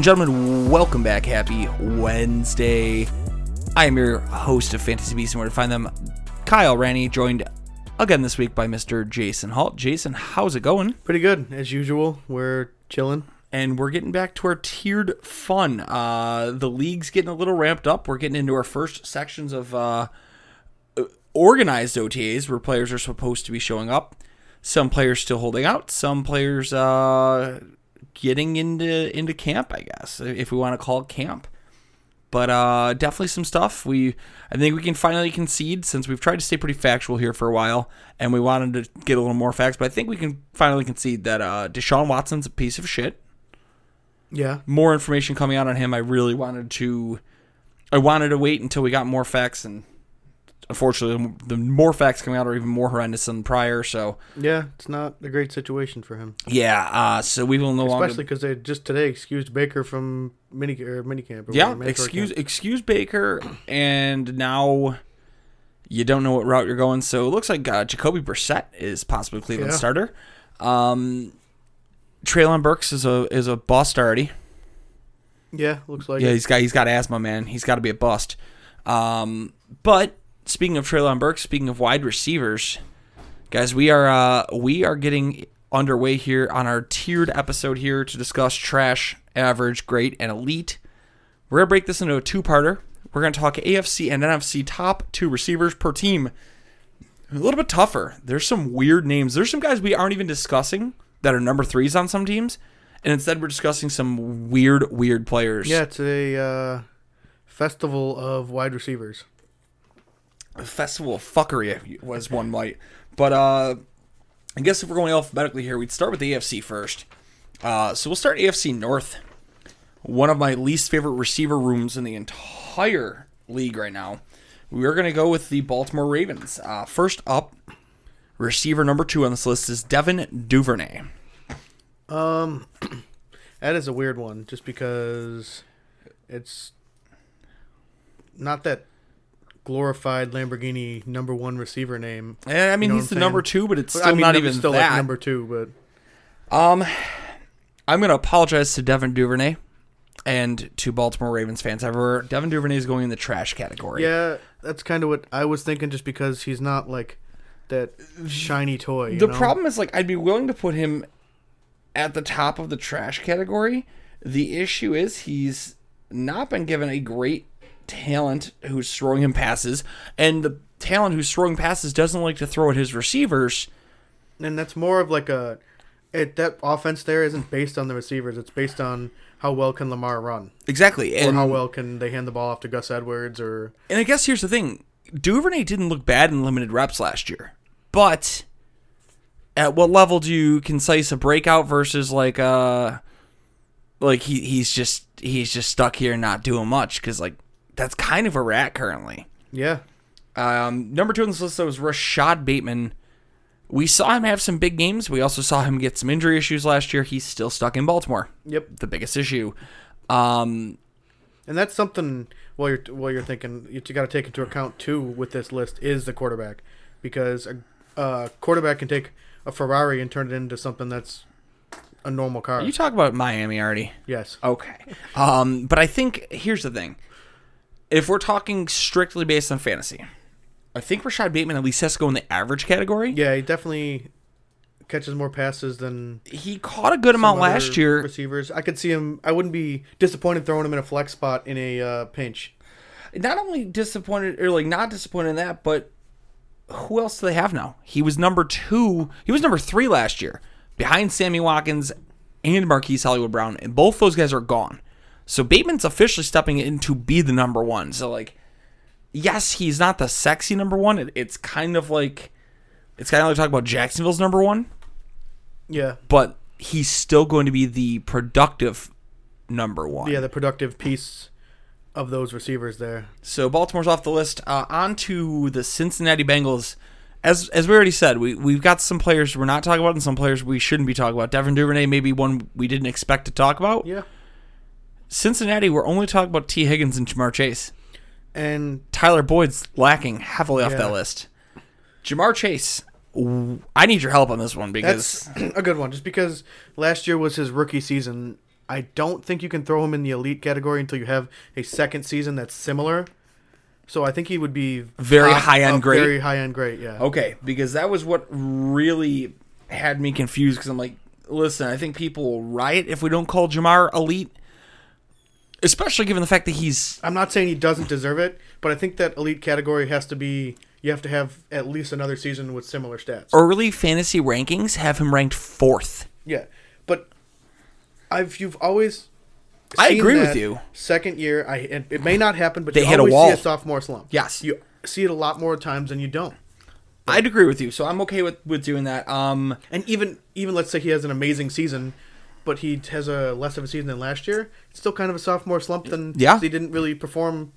and gentlemen, welcome back. Happy Wednesday. I am your host of Fantasy Beasts, and where to find them, Kyle Ranny, joined again this week by Mr. Jason Halt. Jason, how's it going? Pretty good as usual. We're chilling. And we're getting back to our tiered fun. Uh, the league's getting a little ramped up. We're getting into our first sections of uh, organized OTAs where players are supposed to be showing up. Some players still holding out. Some players uh, getting into into camp, I guess, if we want to call it camp. But uh, definitely some stuff. We I think we can finally concede since we've tried to stay pretty factual here for a while, and we wanted to get a little more facts. But I think we can finally concede that uh, Deshaun Watson's a piece of shit. Yeah. More information coming out on him. I really wanted to. I wanted to wait until we got more facts, and unfortunately, the more facts coming out are even more horrendous than prior. So Yeah, it's not a great situation for him. yeah, uh, so we will no longer. Especially because they just today excused Baker from mini or minicamp. or Yeah, excuse camp. excuse Baker, and now you don't know what route you're going. So it looks like uh, Jacoby Brissett is possibly Cleveland Yeah. starter. Um, Treylon Burks is a is a bust already. Yeah, looks like Yeah, it. he's got he's got asthma, man. He's got to be a bust. Um, but speaking of Treylon Burks, speaking of wide receivers, guys, we are uh, we are getting underway here on our tiered episode here to discuss trash, average, great, and elite. We're gonna break this into a two-parter. We're gonna talk AFC and NFC top two receivers per team. A little bit tougher. There's some weird names. There's some guys we aren't even discussing that are number threes on some teams, and instead we're discussing some weird, weird players. Yeah, it's a uh, festival of wide receivers. Festival of fuckery was one might. But uh I guess if we're going alphabetically here, we'd start with the AFC first. Uh so we'll start AFC North. One of my least favorite receiver rooms in the entire league right now. We're gonna go with the Baltimore Ravens. Uh first up, receiver number two on this list is Devin Duvernay. Um, that is a weird one, just because it's not that glorified Lamborghini number one receiver name. Eh, I mean You know he's the I'm number two, but it's still I mean, not even still that. like number two, but Um, I'm gonna apologize to Devin Duvernay and to Baltimore Ravens fans. However, Devin Duvernay is going in the trash category. yeah, that's kind of what I was thinking. Just because he's not like that shiny toy. you the know? problem is like I'd be willing to put him at the top of the trash category. The issue is he's not been given a great talent who's throwing him passes, and the talent who's throwing passes doesn't like to throw at his receivers. and that's more of like a it that offense there isn't based on the receivers. It's based on how well can Lamar run, Exactly, or and how well can they hand the ball off to Gus Edwards, or And I guess here's the thing: Duvernay didn't look bad in limited reps last year, but at what level do you concise a breakout versus like uh like he he's just he's just stuck here not doing much because like that's kind of where we're at currently. yeah, Um, number two on this list though, was Rashod Bateman. We saw him have some big games. We also saw him get some injury issues last year. He's still stuck in Baltimore. yep. The biggest issue. Um, And that's something while you're while you're thinking you got to take into account too with this list is the quarterback, because a, a quarterback can take a Ferrari and turn it into something that's a normal car. you talk about Miami already. yes. Okay. Um, but I think here's the thing. If we're talking strictly based on fantasy, I think Rashod Bateman at least has to go in the average category. Yeah, he definitely catches more passes than He caught a good amount last year. Receivers, I could see him. I wouldn't be disappointed throwing him in a flex spot in a uh, pinch. Not only disappointed or like not disappointed in that, but who else do they have now? He was number two. He was number three last year, behind Sammy Watkins and Marquise Hollywood Brown, and both those guys are gone. So Bateman's officially stepping in to be the number one. So like, yes, he's not the sexy number one. It, it's kind of like, it's kind of like talking about Jacksonville's number one, Yeah. but he's still going to be the productive number one. Yeah, the productive piece of those receivers there. So Baltimore's off the list. Uh, on to the Cincinnati Bengals. As as we already said, we we've got some players we're not talking about, and some players we shouldn't be talking about. Devin Duvernay maybe one we didn't expect to talk about. Yeah. Cincinnati, we're only talking about Tee Higgins and Ja'Marr Chase. And Tyler Boyd's lacking heavily off Yeah. that list. Ja'Marr Chase, I need your help on this one because that's a good one. Just because last year was his rookie season, I don't think you can throw him in the elite category until you have a second season that's similar. So I think he would be Very top high-end great? Very high end great, yeah. Okay, because that was what really had me confused. Because I'm like, listen, I think people will riot if we don't call Ja'Marr elite, especially given the fact that he's I'm not saying he doesn't deserve it, but I think that elite category has to be you have to have at least another season with similar stats. early fantasy rankings have him ranked fourth. Yeah, but I've you've always. I agree with you. Second year, I it, it may not happen, but They you hit a wall. see a sophomore slump. Yes. you see it a lot more times than you don't. I'd agree with you, so I'm okay with with doing that. Um, And even even let's say he has an amazing season, but he has a less of a season than last year. It's still kind of a sophomore slump. Than Yeah. he didn't really perform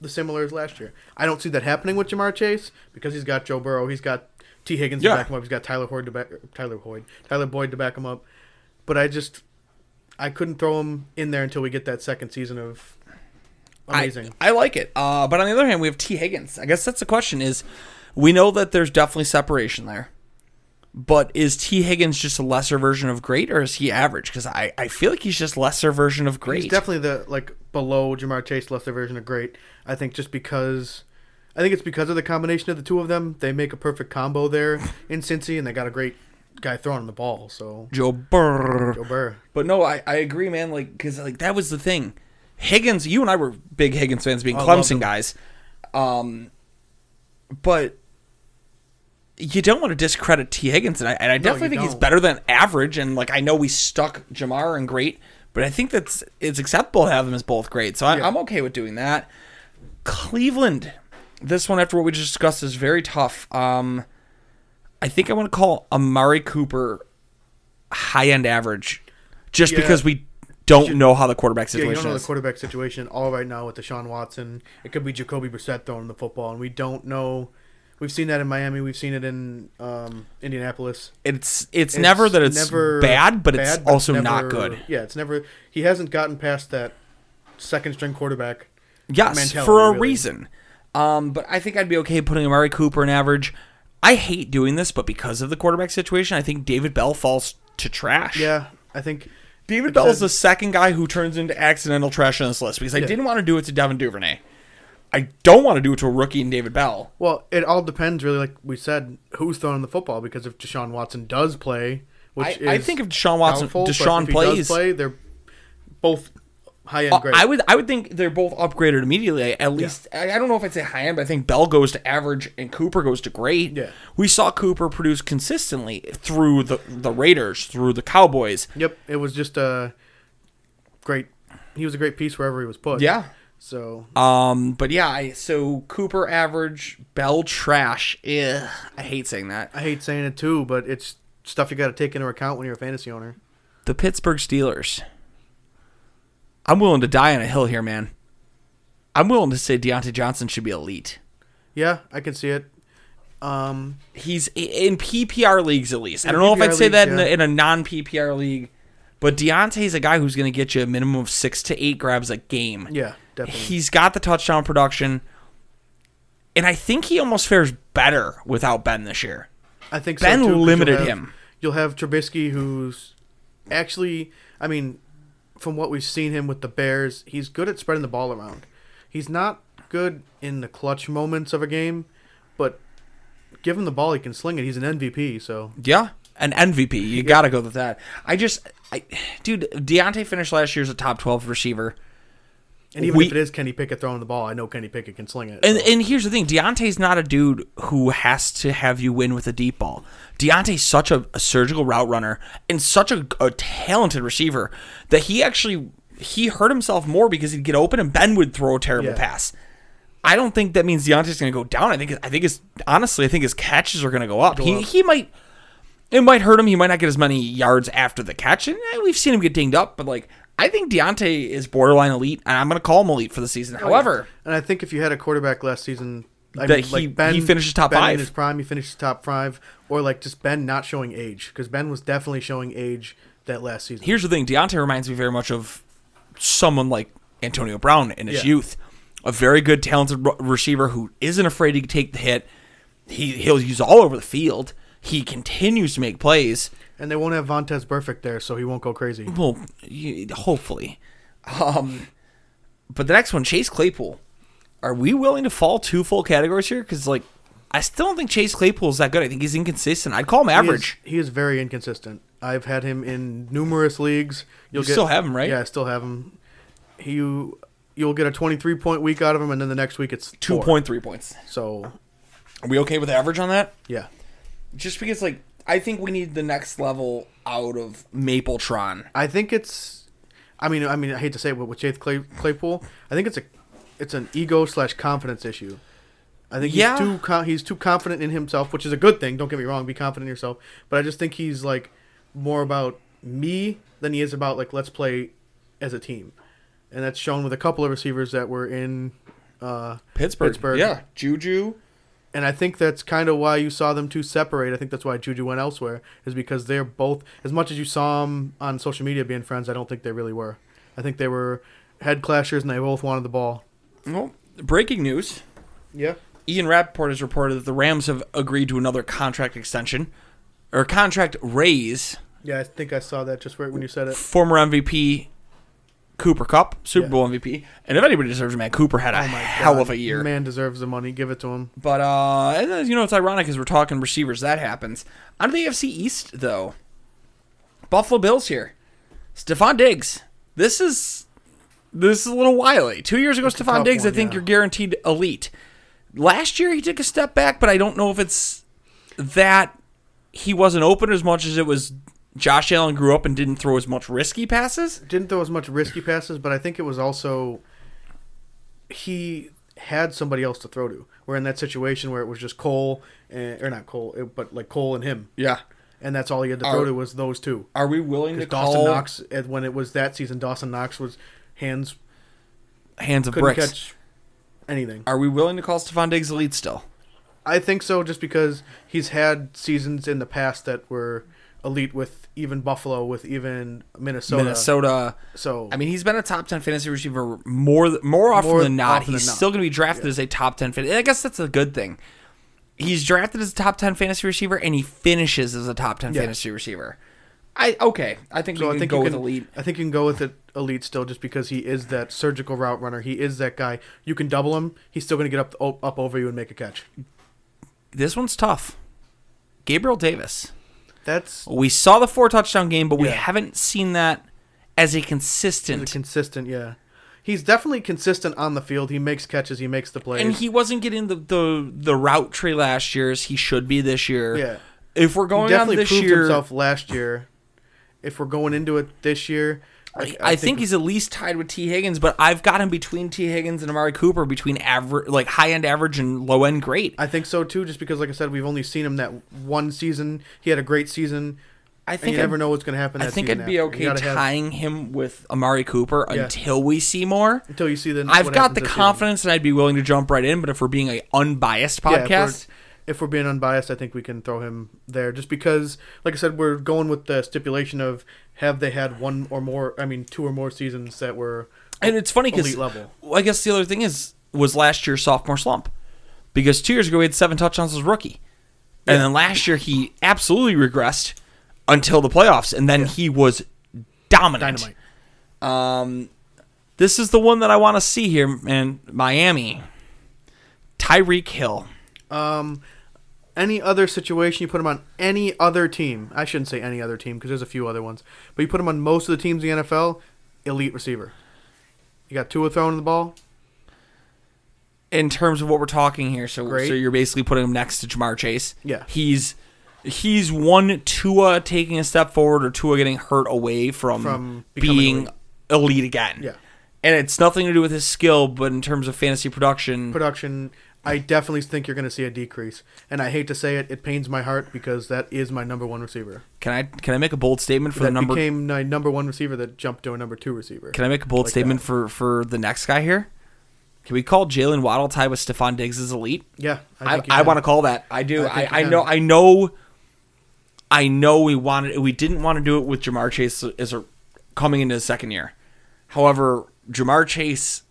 the similar as last year. I don't see that happening with Ja'Marr Chase because he's got Joe Burrow, he's got Tee Higgins Yeah. to back him up, he's got Tyler Boyd to back Tyler Boyd Tyler Boyd to back him up. But I just I couldn't throw him in there until we get that second season of amazing. I, I like it. Uh, but on the other hand, we have Tee Higgins. I guess that's the question: is we know that there's definitely separation there, but is Tee Higgins just a lesser version of great, or is he average? Because I, I feel like he's just lesser version of great. He's definitely the like below Ja'Marr Chase, lesser version of great. I think just because, I think it's because of the combination of the two of them. They make a perfect combo there in Cincy, and they got a great guy throwing the ball. So Joe Burr. Joe Burr, But no, I, I agree, man. Like, because like that was the thing. Higgins, you and I were big Higgins fans, being I Clemson guys. Um, but you don't want to discredit Tee Higgins, and I, and I definitely you think he's don't. better than average. And like, I know we stuck Ja'Marr and great, but I think that's it's acceptable to have them as both great. So I, Yeah. I'm okay with doing that. Cleveland, this one after what we just discussed is very tough. Um, I think I want to call Amari Cooper high end average, just Yeah. because we don't Should- know how the quarterback yeah, you situation don't know is. the quarterback situation all right now with Deshaun Watson. It could be Jacoby Brissett throwing the football, and we don't know. We've seen that in Miami. We've seen it in um, Indianapolis. it's, it's never that it's never bad, but it's bad, also never- not good. Yeah, it's never. He hasn't gotten past that second string quarterback. Yes, for a really. reason. Um, but I think I'd be okay putting Amari Cooper in average. I hate doing this, but because of the quarterback situation, I think David Bell falls to trash. Yeah, I think David Bell is the second guy who turns into accidental trash on this list because I Yeah. didn't want to do it to Devin Duvernay. I don't want to do it to a rookie in David Bell. Well, it all depends, really. Like we said, who's throwing the football? Because if Deshaun Watson does play, which I, is I think if Deshaun Watson, doubtful, Deshaun plays, does play, they're both high end Uh. I would I would think they're both upgraded immediately. At least I, I don't know if I'd say high end, but I think Bell goes to average and Cooper goes to great. Yeah. we saw Cooper produce consistently through the the Raiders, through the Cowboys. Yep, it was just a great. He was a great piece wherever he was put. Yeah. So Um, but yeah, I, so Cooper average, Bell trash. Ugh, I hate saying that. I hate saying it too, but it's stuff you got to take into account when you're a fantasy owner. The Pittsburgh Steelers. I'm willing to die on a hill here, man. I'm willing to say Diontae Johnson should be elite. Yeah, I can see it. Um, He's in PPR leagues at least. I don't know if I'd PPR say that in, a, in a non PPR league, but Diontae's a guy who's going to get you a minimum of six to eight grabs a game. yeah, definitely. He's got the touchdown production, and I think he almost fares better without Ben this year. I think so Ben too, you'll limited have- him. You'll have Trubisky, who's actually, I mean, from what we've seen him with the Bears, he's good at spreading the ball around. He's not good in the clutch moments of a game, but give him the ball, he can sling it. He's an MVP, so Yeah, an MVP. You got to go with that. I just, I, dude, Diontae finished last year as a top twelve receiver. And even we- if it is Kenny Pickett throwing the ball, I know Kenny Pickett can sling it. And so. and here's the thing, Diontae's not a dude who has to have you win with a deep ball. Diontae's such a, a surgical route runner and such a, a talented receiver that he actually he hurt himself more because he'd get open and Ben would throw a terrible Yeah. pass. I don't think that means Diontae's going to go down. I think I think his honestly I think his catches are going to go up. he up. he might it might hurt him. He might not get as many yards after the catch, and eh, we've seen him get dinged up. But like I think Diontae is borderline elite, and I'm going to call him elite for the season. Oh, However. and I think if you had a quarterback last season, I That mean, he- like ben, he finishes top ben five. in his prime, he finishes top five, or like just Ben not showing age because Ben was definitely showing age that last season. here's the thing Diontae reminds me very much of someone like Antonio Brown in his Yeah. youth. A very good, talented receiver who isn't afraid to take the hit. He, he'll use all over the field. He continues to make plays. and they won't have Vontaze Burfict there, so he won't go crazy. Well, hopefully. Um, but the next one, Chase Claypool. Are we willing to fall two full categories here? Because, like, I still don't think Chase Claypool is that good. I think he's inconsistent. I'd call him He is- average. He is, very inconsistent. I've had him in numerous leagues. You'll You still have him, right? Yeah, I still have him. He, you, you'll get a 23 point week out of him, and then the next week it's Two point three points. So Are we okay with average on that? yeah, just because like I think we need the next level out of Mapletron. I think it's. I mean, I mean, I hate to say it, but with Chase Clay, Claypool, I think it's a, it's an ego slash confidence issue. I think Yeah. he's too con- he's too confident in himself, which is a good thing. Don't get me wrong, be confident in yourself. But I just think he's like more about me than he is about like let's play as a team, and that's shown with a couple of receivers that were in uh, Pittsburgh. Pittsburgh. Yeah. Juju. And I think that's kind of why you saw them two separate. I think that's why Juju went elsewhere, is because they're both as much as you saw them on social media being friends. I don't think they really were. I think they were head clashers, and they both wanted the ball. Well, breaking news. Yeah, Ian Rapoport has reported that the Rams have agreed to another contract extension or contract raise. yeah. I think I saw that just right when you said it. Former MVP Cooper Kupp, Super Yeah. Bowl MVP. And if anybody deserves it, man, Cooper had a Oh hell God. of a year. Man deserves the money. Give it to him. But uh, and then, you know, it's ironic as we're talking receivers. That happens. On the AFC East, though, Buffalo Bills here. Stefon Diggs. This is this is a little wily. Two years ago, It's Stefon Diggs. I think yeah. you're guaranteed elite. Last year, he took a step back, but I don't know if it's that he wasn't open as much as it was. Josh Allen grew up and didn't throw as much risky passes. Didn't throw as much risky passes, but I think it was also he had somebody else to throw to. We're in that situation where it was just Cole, and, or not Cole, but like Cole and him, Yeah. and that's all he had to Are- throw to was those two. Are we willing to Dawson call Knox, and when it was that season, Dawson Knox was hands hands of bricks? catch anything. Are we willing to call Stefon Diggs elite still? I think so, just because he's had seasons in the past that were elite with even Buffalo, with even Minnesota. Minnesota. So I mean, he's been a top ten fantasy receiver more more often More than not. often he's than not. still going to be drafted as a top ten. Fan- I guess that's a good thing. He's drafted as a top ten fantasy receiver, and he finishes as a top ten Yeah. fantasy receiver. I okay. I think So I think go you with can, elite. I think you can go with it elite still, just because he is that surgical route runner. He is that guy. You can double him. He's still going to get up up over you and make a catch. This one's tough. Gabriel Davis. That's We saw the four touchdown game, but we Yeah. haven't seen that as a consistent. consistent. Yeah, he's definitely consistent on the field. He makes catches. He makes the plays. and he wasn't getting the, the the route tree last year as he should be this year. yeah, If we're he going on definitely this proved year, himself last year. If we're going into it this year, I, I think, he's at least tied with Tee Higgins, but I've got him between Tee Higgins and Amari Cooper, between average, like high end average and low end great. I think so too. Just because, like I said, we've only seen him that one season. He had a great season. I think you never I'd, know what's going to happen. I think I'd be after. okay gotta have- tying him with Amari Cooper Yeah. until we see more. until you see the. I've got the this season. confidence, and I'd be willing to jump right in. But if we're being an unbiased Yeah, if we're- podcast, if we're being unbiased, I think we can throw him there just because, like I said, we're going with the stipulation of have they had one or more, I mean, two or more seasons that were and it's funny because elite level. I guess the other thing is was last year's sophomore slump because two years ago he had seven touchdowns as rookie, and then last year he absolutely regressed until the playoffs, and then he was dominant. Dynamite. Um, this is the one that I want to see here, man. Miami, Tyreek Hill. Um, any other situation, you put him on any other team. I shouldn't say any other team because there's a few other ones, but you put him on most of the teams in the NFL, elite receiver. You got Tua throwing the ball. in terms of what we're talking here. So, Great. so you're basically putting him next to Ja'Marr Chase. Yeah. he's he's one Tua taking a step forward or Tua getting hurt away from, From being elite. elite. again. Yeah. and it's nothing to do with his skill, but in terms of fantasy production, Production. I definitely think you're going to see a decrease, and I hate to say it, it pains my heart because that is my number one receiver. can I can I make a bold statement for that the number? That became my number one receiver that jumped to a number two receiver. can I make a bold like statement that. for for the next guy here? Can we call Jaylen Waddle tied with Stefon Diggs as elite? yeah, I, you I, want to call that. I do. I I, I, know. I know. I know we wanted. We didn't want to do it with Ja'Marr Chase as a coming into his second year. However, Ja'Marr Chase.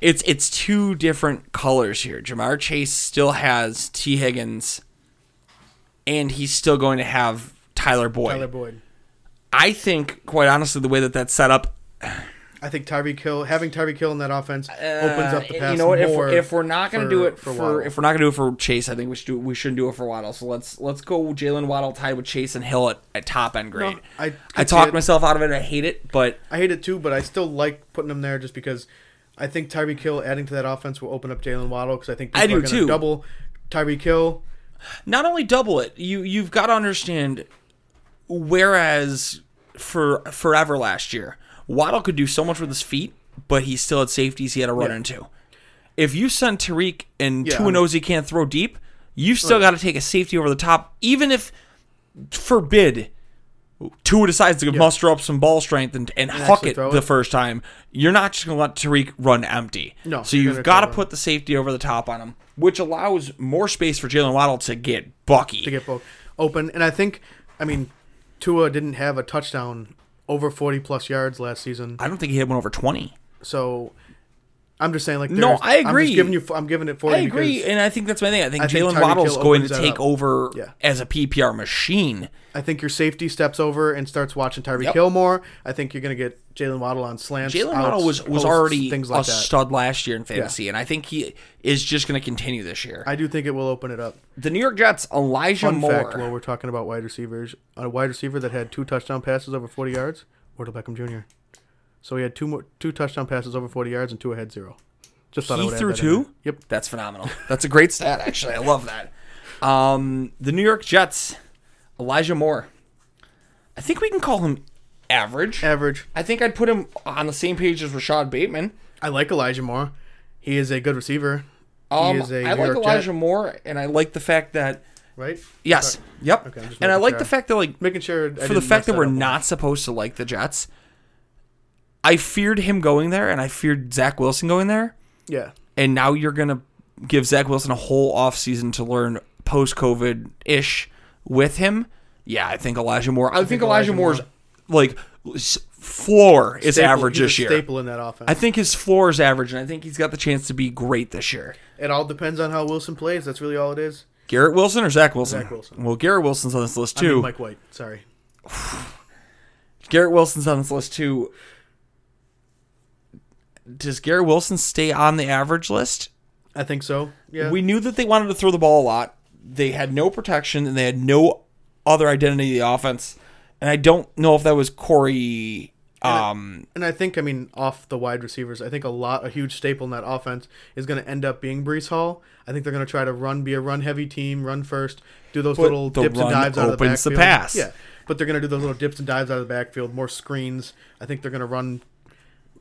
It's it's two different colors here. Ja'Marr Chase still has Tee Higgins, and he's still going to have Tyler Boyd. Tyler Boyd. I think, quite honestly, the way that that's set up, I think Tyreek Hill having Tyreek Hill in that offense opens up the Uh, pass. You know what? If we're, if we're not going to do it for, Waddle. if we're not going to do it for Chase, I think we should do we shouldn't do it for Waddle. So let's let's go Jaylen Waddle tied with Chase and Hill at, at top end grade. I I talked myself out of it. I hate it, but I hate it too, but I still like putting them there just because I think Tyreek Hill adding to that offense will open up Jaylen Waddle because I think people I do are going too. to double Tyreek Hill. not only double it, you you've got to understand. Whereas for forever last year, Waddle could do so much with his feet, but he still had safeties he had to run Yeah. into. If you send Tyreek and Yeah, Tua I'm- knows he can't throw deep, you've still got to take a safety over the top, even if forbid Tua decides to muster up some ball strength and, and, huck actually it the first time. You're not just going to let Tyreek run empty. No, So you've got to put the safety over the top on him, which allows more space for Jaylen Waddle to get Bucky. to get both open. And I think, I mean, Tua didn't have a touchdown over 40 plus yards last season. I don't think he had one over 20. So I'm just saying, like, No, I I'm agree. just giving you, I'm giving it 40 I agree, and I think that's my thing. I think I Jaylen Tyreek Waddle's going to take over Yeah. as a PPR machine. I think your safety steps over and starts watching Tyreek Yep. Hill more. I think you're going to get Jaylen Waddle on slants. Jaylen Waddle was, was posts, already things a like that. stud last year in fantasy, and I think he is just going to continue this year. I do think it will open it up. the New York Jets, Elijah Fun Moore. fact: while we're talking about wide receivers, a wide receiver that had two touchdown passes over 40 yards, Odell Beckham Jr. So he had two more, two touchdown passes over 40 yards, and two ahead zero. Just thought I he would add threw that two. Yep. that's phenomenal. That's a great stat, actually. I love that. Um, the New York Jets, Elijah Moore. I think we can call him average. Average. I think I'd put him on the same page as Rashod Bateman. I like Elijah Moore. He is a good receiver. Um, he is a I New like York Elijah Jet, Moore, and I like the fact that right? yes, yep, Okay, and I like sure. the fact that like Making sure I for the fact mess that we're not supposed to like the Jets. I feared him going there, and I feared Zach Wilson going there, Yeah. and now you're gonna give Zach Wilson a whole offseason to learn post COVID ish with him. Yeah, I think Elijah Moore. I, think, think Elijah, Elijah Moore's Moore- like floor is Staple- average he's a this year. Staple in that offense. I think his floor is average, and I think he's got the chance to be great this year. it all depends on how Wilson plays. That's really all it is. Garrett Wilson or Zach Wilson? Zach Wilson. Well, Garrett Wilson's on this list I mean, too. Mike White. Sorry. Garrett Wilson's on this list too. Does Garrett Wilson stay on the average list? I think so. Yeah. We knew that they wanted to throw the ball a lot. They had no protection and they had no other identity of the offense. And I don't know if that was Corey. Um, And I think, I mean, off the wide receivers, I think a lot, a huge staple in that offense is going to end up being Breece Hall. I think they're going to try to run, be a run heavy team, run first, do those little dips and dives out of the opens the pass. Yeah, but they're going to do those little dips and dives out of the backfield, more screens. I think they're going to run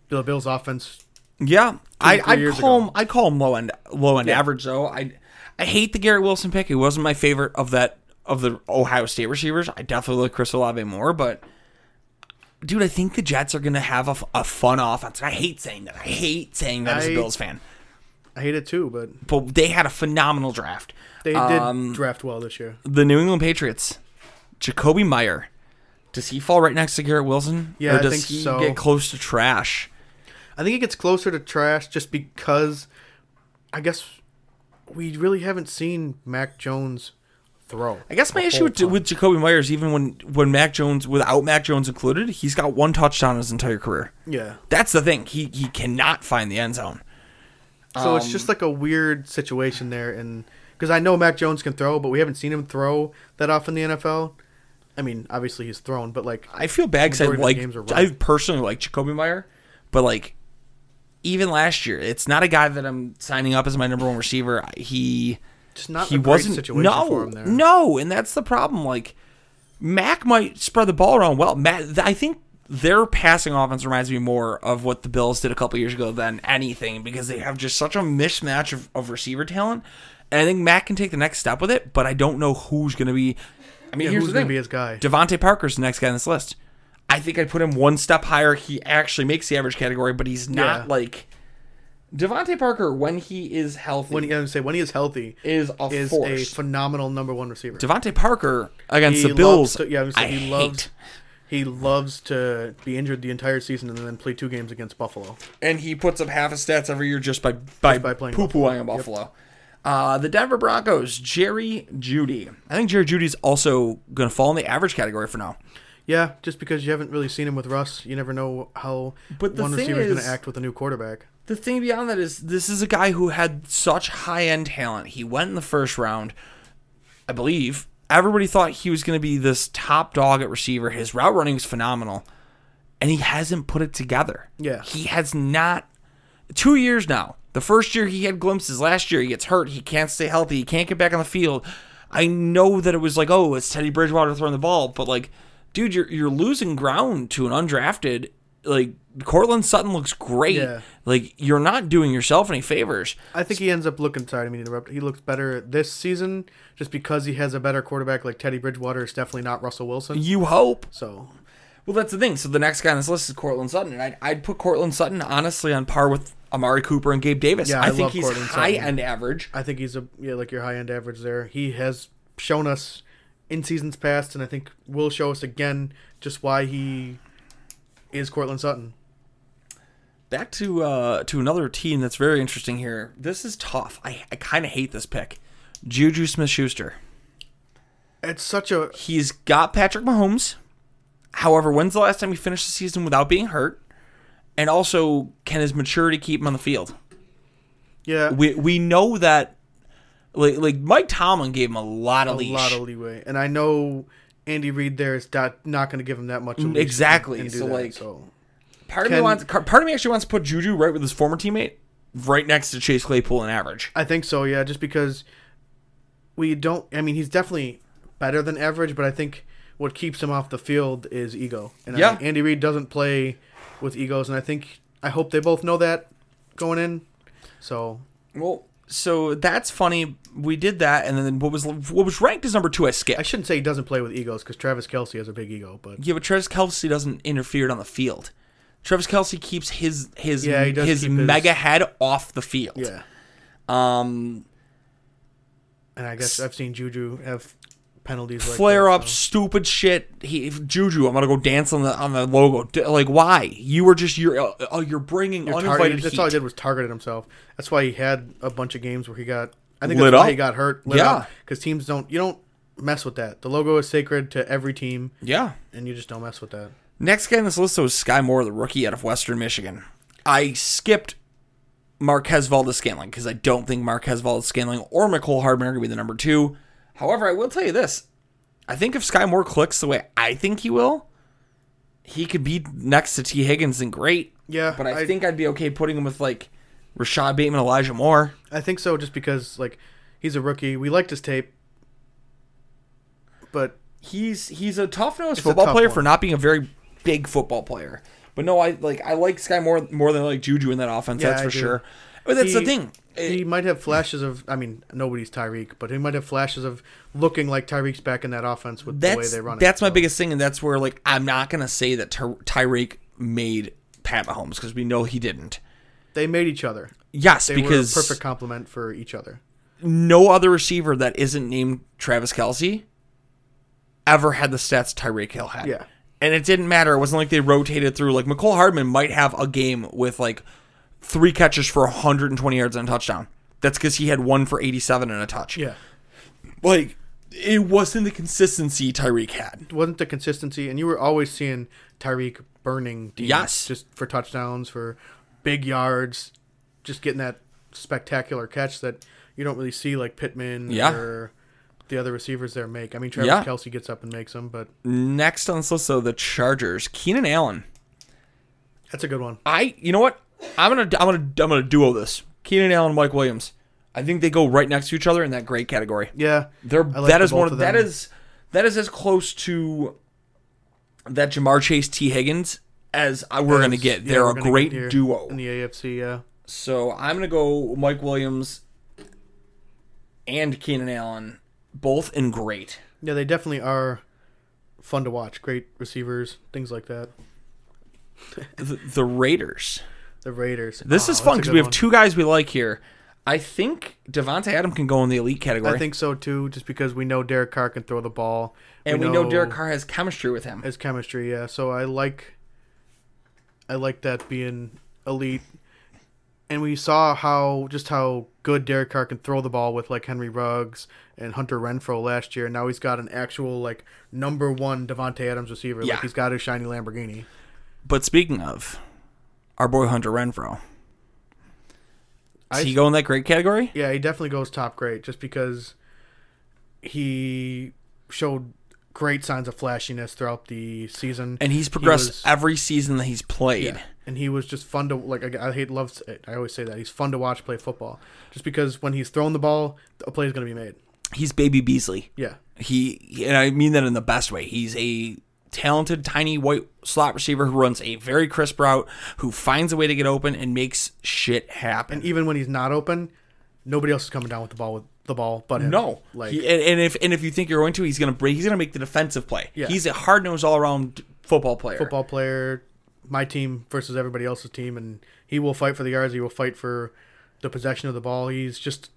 the Bills' offense. yeah, I I call him I call him low end low end Yeah. average though. I I hate the Garrett Wilson pick. It wasn't my favorite of that of the Ohio State receivers. I definitely like Chris Olave more, but dude, I think the Jets are gonna have a fun offense. I hate saying that. I hate saying that as a Bills fan. I hate it too, but But they had a phenomenal draft. they did Um, draft well this year. The New England Patriots, Jakobi Meyer. Does he fall right next to Garrett Wilson? Yeah, or I does think he so. get close to trash? I think it gets closer to trash just because I guess we really haven't seen Mac Jones throw. I guess my issue with, with Jakobi Meyers, even when when Mac Jones, without Mac Jones included, he's got one touchdown his entire career. yeah. That's the thing. He he cannot find the end zone. So it's Um, just like a weird situation there, and because I know Mac Jones can throw, but we haven't seen him throw that often in the NFL. I mean, obviously he's thrown, but like I feel bad because I like his games are I personally like Jakobi Meyer, but like even last year, it's not a guy that I'm signing up as my number one receiver. He just not he wasn't situation no for him there. no, and that's the problem. Like Mac might spread the ball around well. Matt, I think their passing offense reminds me more of what the Bills did a couple years ago than anything because they have just such a mismatch of, of receiver talent. And I think Mac can take the next step with it, but I don't know who's going to be. I mean, Yeah, here's who's gonna be his guy? DeVante Parker's the next guy on this list. I think I'd put him one step higher. He actually makes the average category, but he's not Yeah. like DeVante Parker when he is healthy When he, I say when he is healthy, is a is force. a phenomenal number one receiver. DeVante Parker against He the Bills. to- yeah, I was gonna say I he loves he loves to be injured the entire season and then play two games against Buffalo. and he puts up half his stats every year just by by, by playing poo pooing on Buffalo. Uh, the Denver Broncos, Jerry Jeudy. I think Jerry Jeudy's also going to fall in the average category for now. Yeah, just because you haven't really seen him with Russ, you never know how But one receiver is going to act with a new quarterback. The thing beyond that is this is a guy who had such high end talent. He went in the first round, I believe. Everybody thought he was going to be this top dog at receiver. His route running is phenomenal, and he hasn't put it together. Yeah. he has not. Two years now. The first year he had glimpses. Last year he gets hurt. He can't stay healthy. He can't get back on the field. I know that it was like, oh, it's Teddy Bridgewater throwing the ball, but like, dude, you're you're losing ground to an undrafted. Like Courtland Sutton looks great. Yeah. Like you're not doing yourself any favors. I think he ends up looking. Sorry, I mean to interrupt. He looks better this season just because he has a better quarterback like Teddy Bridgewater. Is definitely not Russell Wilson. You hope. So Well, that's the thing. So the next guy on this list is Courtland Sutton, and I'd, I'd put Courtland Sutton honestly on par with Amari Cooper and Gabe Davis. Yeah, I, I think love he's Courtland high Sutton. end average. I think he's a yeah like your high end average there. He has shown us in seasons past, and I think will show us again just why he is Courtland Sutton. Back to uh, to another team that's very interesting here. This is tough. I, I kind of hate this pick. Juju Smith Schuster. It's such a He's got Patrick Mahomes. However, when's the last time he finished the season without being hurt? And also, can his maturity keep him on the field? yeah We we know that like like Mike Tomlin gave him a lot of a leash. lot of leeway, and I know Andy Reid there is not not going to give him that much. Exactly, and do so, that, like, so part of me wants part of me actually wants to put Juju right with his former teammate, right next to Chase Claypool in average. I think so. Yeah, just because we don't. I mean, he's definitely better than average, but I think what keeps him off the field is ego. And Yeah. I, Andy Reid doesn't play with egos, and I think I hope they both know that going in. So Well, so that's funny. We did that, and then what was what was ranked as number two? I skipped. I shouldn't say he doesn't play with egos because Travis Kelce has a big ego, but Yeah, but Travis Kelce doesn't interfere on the field. Travis Kelce keeps his his Yeah, his keep his- mega head off the field. yeah. Um, And I guess I've seen Juju have penalties like flare that, up, so. stupid shit. He Juju, I'm gonna go dance on the on the logo. D- Like, why? You were just you're uh, uh, you're bringing Tar- uninvited that's heat. all he did was targeted himself. That's why he had a bunch of games where he got. I think Lit that's why he got hurt. Lit Yeah. because teams don't. You don't mess with that. The logo is sacred to every team, yeah. and you just don't mess with that. Next guy on this list was Skyy Moore, the rookie out of Western Michigan. I skipped Marquez Valdes Scantling because I don't think Marquez Valdes Scantling or Mecole Hardman are going to be the number two. However, I will tell you this. I think if Skyy Moore clicks the way I think he will, he could be next to Tee Higgins and great. Yeah, But I, I- think I'd be okay putting him with like Rashod Bateman, Elijah Moore. I think so, just because like he's a rookie. We liked his tape, but He's he's a tough nosed football tough player one. for not being a very big football player. But no, I like I like Skyy Moore more than I like Juju in that offense. Yeah, that's for sure. But that's the thing. he eh. might have flashes of. I mean, nobody's Tyreek, but he might have flashes of looking like Tyreek's back in that offense with the way they run it. that's my so. biggest thing, and that's where like I'm not gonna say that Ty- Tyreek made Pat Mahomes because we know he didn't. They made each other. Yes, They because were a perfect complement for each other. no other receiver that isn't named Travis Kelce ever had the stats Tyreek Hill had. Yeah. And it didn't matter. It wasn't like they rotated through. Like Mecole Hardman might have a game with like three catches for 120 yards and a touchdown. That's because he had one for 87 and a touch. Yeah. Like it wasn't the consistency Tyreek had. It wasn't the consistency, and you were always seeing Tyreek burning teams Yes. just for touchdowns, for big yards, just getting that spectacular catch that you don't really see like Pittman Yeah. or the other receivers there make. I mean, Travis Yeah. Kelce gets up and makes them, but Next on this list, though, the Chargers. Keenan Allen. that's a good one. I, you know what? I'm gonna, I'm gonna, I'm gonna duo this. Keenan Allen, Mike Williams. I think they go right next to each other in that great category. Yeah, They're like that the is one of that is that is as close to that Ja'Marr Chase Tee Higgins as I, we're gonna get. yeah, They're a great duo. in the AFC. Yeah, So I'm gonna go Mike Williams and Keenan Allen, both in great. yeah, they definitely are fun to watch. Great receivers, things like that. The, the Raiders. The Raiders. This Oh, is fun because we have one. two guys we like here. I think Davante Adam can go in the elite category, I think so too, just because we know Derek Carr can throw the ball, and we know, Derek Carr has chemistry with him. has chemistry. Yeah, so I like, I like that being elite, and we saw how just how good Derek Carr can throw the ball with like Henry Ruggs and Hunter Renfrow last year. Now he's got an actual like number one Davante Adams receiver. Yeah. Like he's got his shiny Lamborghini. But speaking of our boy Hunter Renfrow, does I- he go in that great category? Yeah, he definitely goes top great just because he showed great signs of flashiness throughout the season. And he's progressed was- every season that he's played. Yeah, and he was just fun to like. I, I hate love. It. I always say that he's fun to watch play football, just because when he's throwing the ball, a play is going to be made. He's baby Beasley. Yeah, He and I mean that in the best way. He's a talented tiny white slot receiver who runs a very crisp route, who finds a way to get open and makes shit happen. and even when he's not open, nobody else is coming down with the ball with the ball but him. no, like He- and, and if and if you think you're going to, he's gonna break. He's gonna make the defensive play. Yeah. He's a hard nosed all around football player. football player, my team versus everybody else's team, and he will fight for the yards. He will fight for the possession of the ball. He's just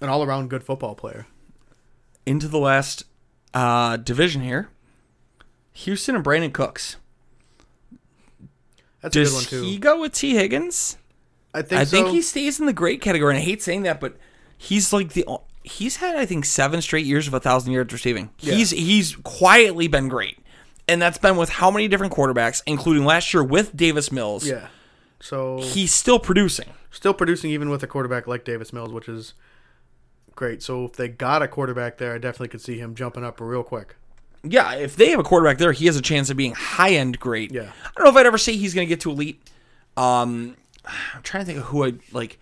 an all around good football player. Into the last uh, division here, Houston and Brandin Cooks. That's a good Does one too. he go with Tee Higgins? I think I think he stays in the great category, and I hate saying that, but he's like the he's had I think seven straight years of a thousand yards receiving. Yeah. He's he's quietly been great, and that's been with how many different quarterbacks, including last year with Davis Mills. yeah. So he's still producing. still producing even with a quarterback like Davis Mills, which is great. So if they got a quarterback there, I definitely could see him jumping up real quick. Yeah, if they have a quarterback there, he has a chance of being high end great. Yeah. I don't know if I'd ever say he's going to get to elite. Um, I'm trying to think of who I'd like.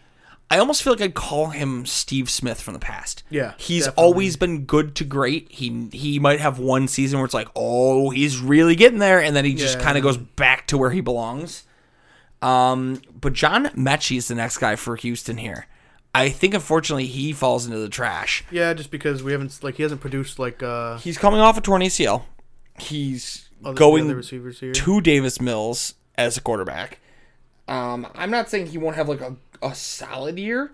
I almost feel like I'd call him Steve Smith from the past. Yeah, he's definitely. always been good to great. He he might have one season where it's like, oh, he's really getting there, and then he just Yeah. kind of goes back to where he belongs. Um, but John Metchie is the next guy for Houston here. I think unfortunately he falls into the trash. Yeah, just because we haven't like he hasn't produced like uh He's coming off a torn ACL. He's other, going other receivers here. to Davis Mills as a quarterback. Um, I'm not saying he won't have like a, a solid year,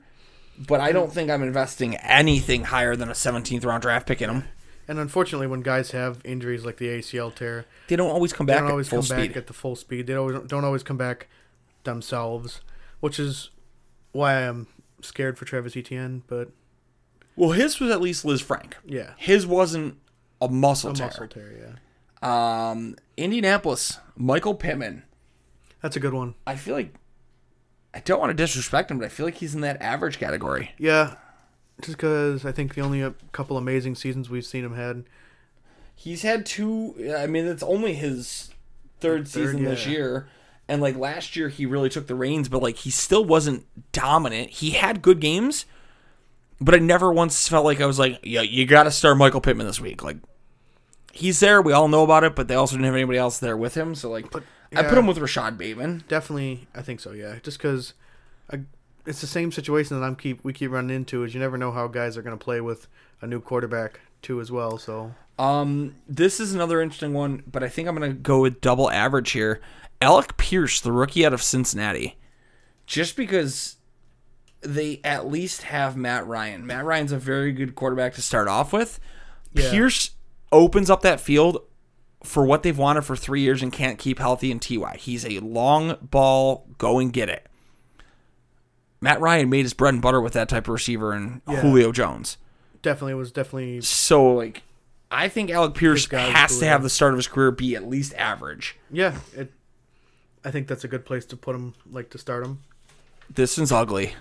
but I don't think I'm investing anything higher than a 17th round draft pick in him. And unfortunately, when guys have injuries like the ACL tear, They don't always come they back don't at always full come speed. back at the full speed. They don't don't always come back themselves, which is why I'm scared for Travis Etienne. But well, his was at least Lisfranc. yeah, His wasn't a muscle a tear. muscle tear. Yeah, Um, Indianapolis, Michael Pittman. that's a good one. I feel like I don't want to disrespect him, but I feel like he's in that average category. Yeah, just because I think the only a couple amazing seasons we've seen him had. He's had two. I mean, it's only his third, Third, season this year, and like last year, he really took the reins, but like he still wasn't dominant. He had good games, but I never once felt like I was like, yeah, you got to start Michael Pittman this week. Like he's there, we all know about it, but they also didn't have anybody else there with him. So like, I put him with Rashod Bateman. Definitely, I think so. Yeah, just because it's the same situation that I'm keep we keep running into is you never know how guys are going to play with a new quarterback too as well. So Um, this is another interesting one, but I think I'm gonna go with double average here. Alec Pierce, the rookie out of Cincinnati, just because they at least have Matt Ryan. Matt Ryan's a very good quarterback to start off with. Yeah. Pierce opens up that field for what they've wanted for three years and can't keep healthy in Ty. He's a long ball, go and get it. Matt Ryan made his bread and butter with that type of receiver and Yeah. Julio Jones. definitely was definitely So like, I think Alec Pierce has to have the start of his career be at least average. yeah. It, I think that's a good place to put him, like to start him. This one's ugly.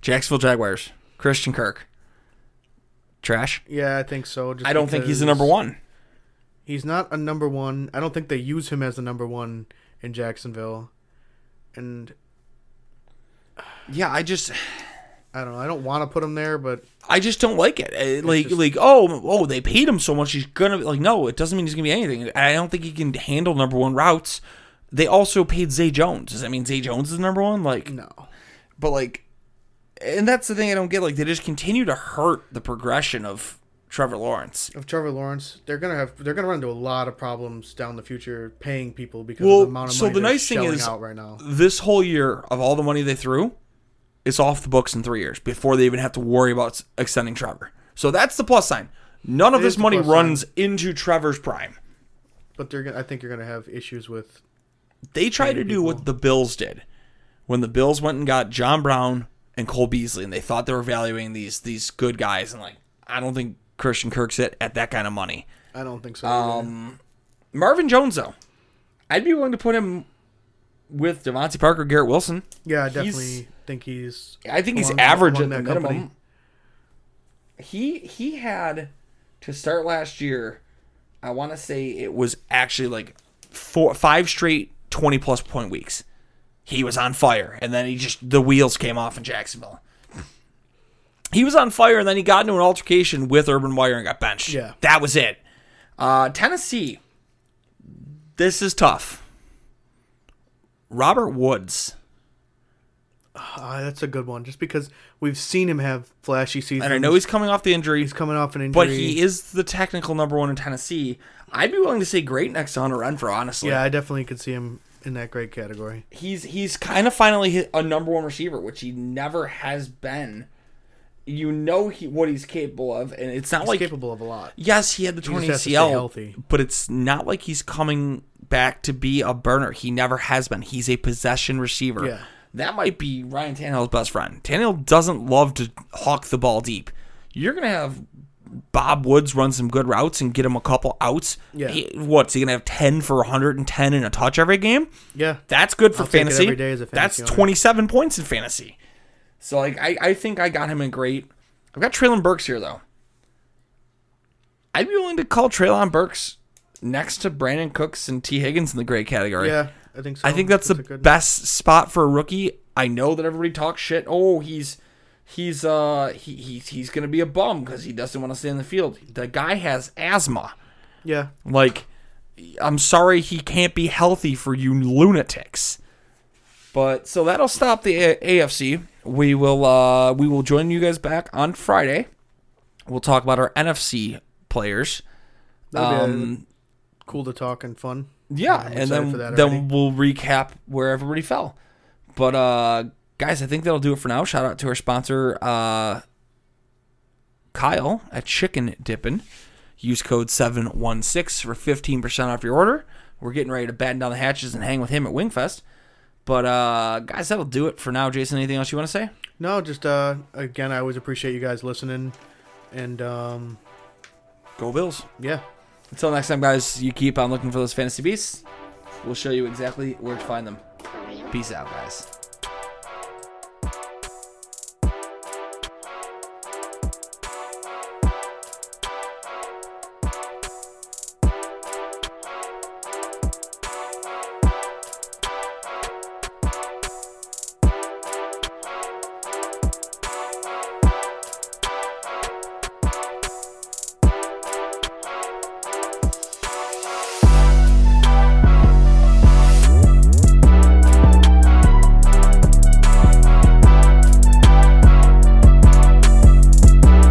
Jacksonville Jaguars, Christian Kirk. trash. Yeah, I think so. just I don't think he's the number one. He's not a number one. I don't think they use him as the number one in Jacksonville. And Yeah, I just I don't know. I don't want to put him there, but I just don't like it. Uh, Like just- like oh oh they paid him so much he's gonna like no it doesn't mean he's gonna be anything. I don't think he can handle number one routes. They also paid Zay Jones. Does that mean Zay Jones is number one? Like no. but like and that's the thing I don't get. Like they just continue to hurt the progression of Trevor Lawrence. Of Trevor Lawrence, they're gonna have they're gonna run into a lot of problems down the future paying people because Well, of the amount of so money the they're nice thing is- out right now. This whole year of all the money they threw, it's off the books in three years before they even have to worry about extending Trevor. So that's the plus sign. None of It this money runs into Trevor's prime. But they're gonna, I think you're gonna have issues with They tried to do what the Bills did when the Bills went and got John Brown and Cole Beasley, and they thought they were valuing these these good guys, and like I don't think Christian Kirk's at, at that kind of money. I don't think so. Um, Marvin Jones though, I'd be willing to put him with DeVante Parker, Garrett Wilson. yeah, I he's- definitely think he's. I think he's average at the that minimum. company. He he had to start last year. I want to say it was actually like four five straight twenty plus point weeks. He was on fire, and then he just the wheels came off in Jacksonville. He was on fire, and then he got into an altercation with Urban Meyer and got benched. Yeah. that was it. Uh, Tennessee. This is tough. Robert Woods. Ah, that's a good one. Just because we've seen him have flashy seasons, And I know he's coming off the injury. he's coming off an injury. But he is the technical number one in Tennessee. I'd be willing to say great next to Hunter Renfrow, honestly. Yeah, I definitely could see him in that great category. He's he's kind of finally hit a number one receiver, which he never has been. You know he what he's capable of, and it's not He's like capable of a lot. yes, he had the torn ACL, healthy. but it's not like he's coming back to be a burner. He never has been. He's a possession receiver. Yeah. That might be Ryan Tannehill's best friend. Tannehill doesn't love to hawk the ball deep. You're gonna have Bob Woods run some good routes and get him a couple outs. Yeah. He- what's he gonna have ten for 110 and a touch every game? Yeah, That's good for fantasy. every day as a That's fantasy owner. 27 points in fantasy. So like I, I think I got him in great. I've got Treylon Burks here though. I'd be willing to call Treylon Burks next to Brandin Cooks and Tee Higgins in the great category. yeah, I think so. I think that's, a the best spot for a rookie. I know that everybody talks shit. Oh, he's he's uh he, he he's gonna be a bum because he doesn't want to stay in the field. The guy has asthma. Yeah, Like, I'm sorry he can't be healthy for you lunatics. But so that'll stop the A- AFC. We will uh we will join you guys back on Friday. We'll talk about our NFC players. that'll be Um, cool to talk and fun. Yeah, I'm and then then already. we'll recap where everybody fell. But uh guys, I think that'll do it for now. Shout out to our sponsor uh Kyle at Chicken Dippin'. Use code 716 for 15% off your order. We're getting ready to batten down the hatches and hang with him at Wingfest. But uh guys, that'll do it for now. Jason, anything else you want to say? No, just uh, again, I always appreciate you guys listening, and um, Go Bills. yeah, Until next time, guys, you keep on looking for those fantasy beasts. We'll show you exactly where to find them. Peace out, guys.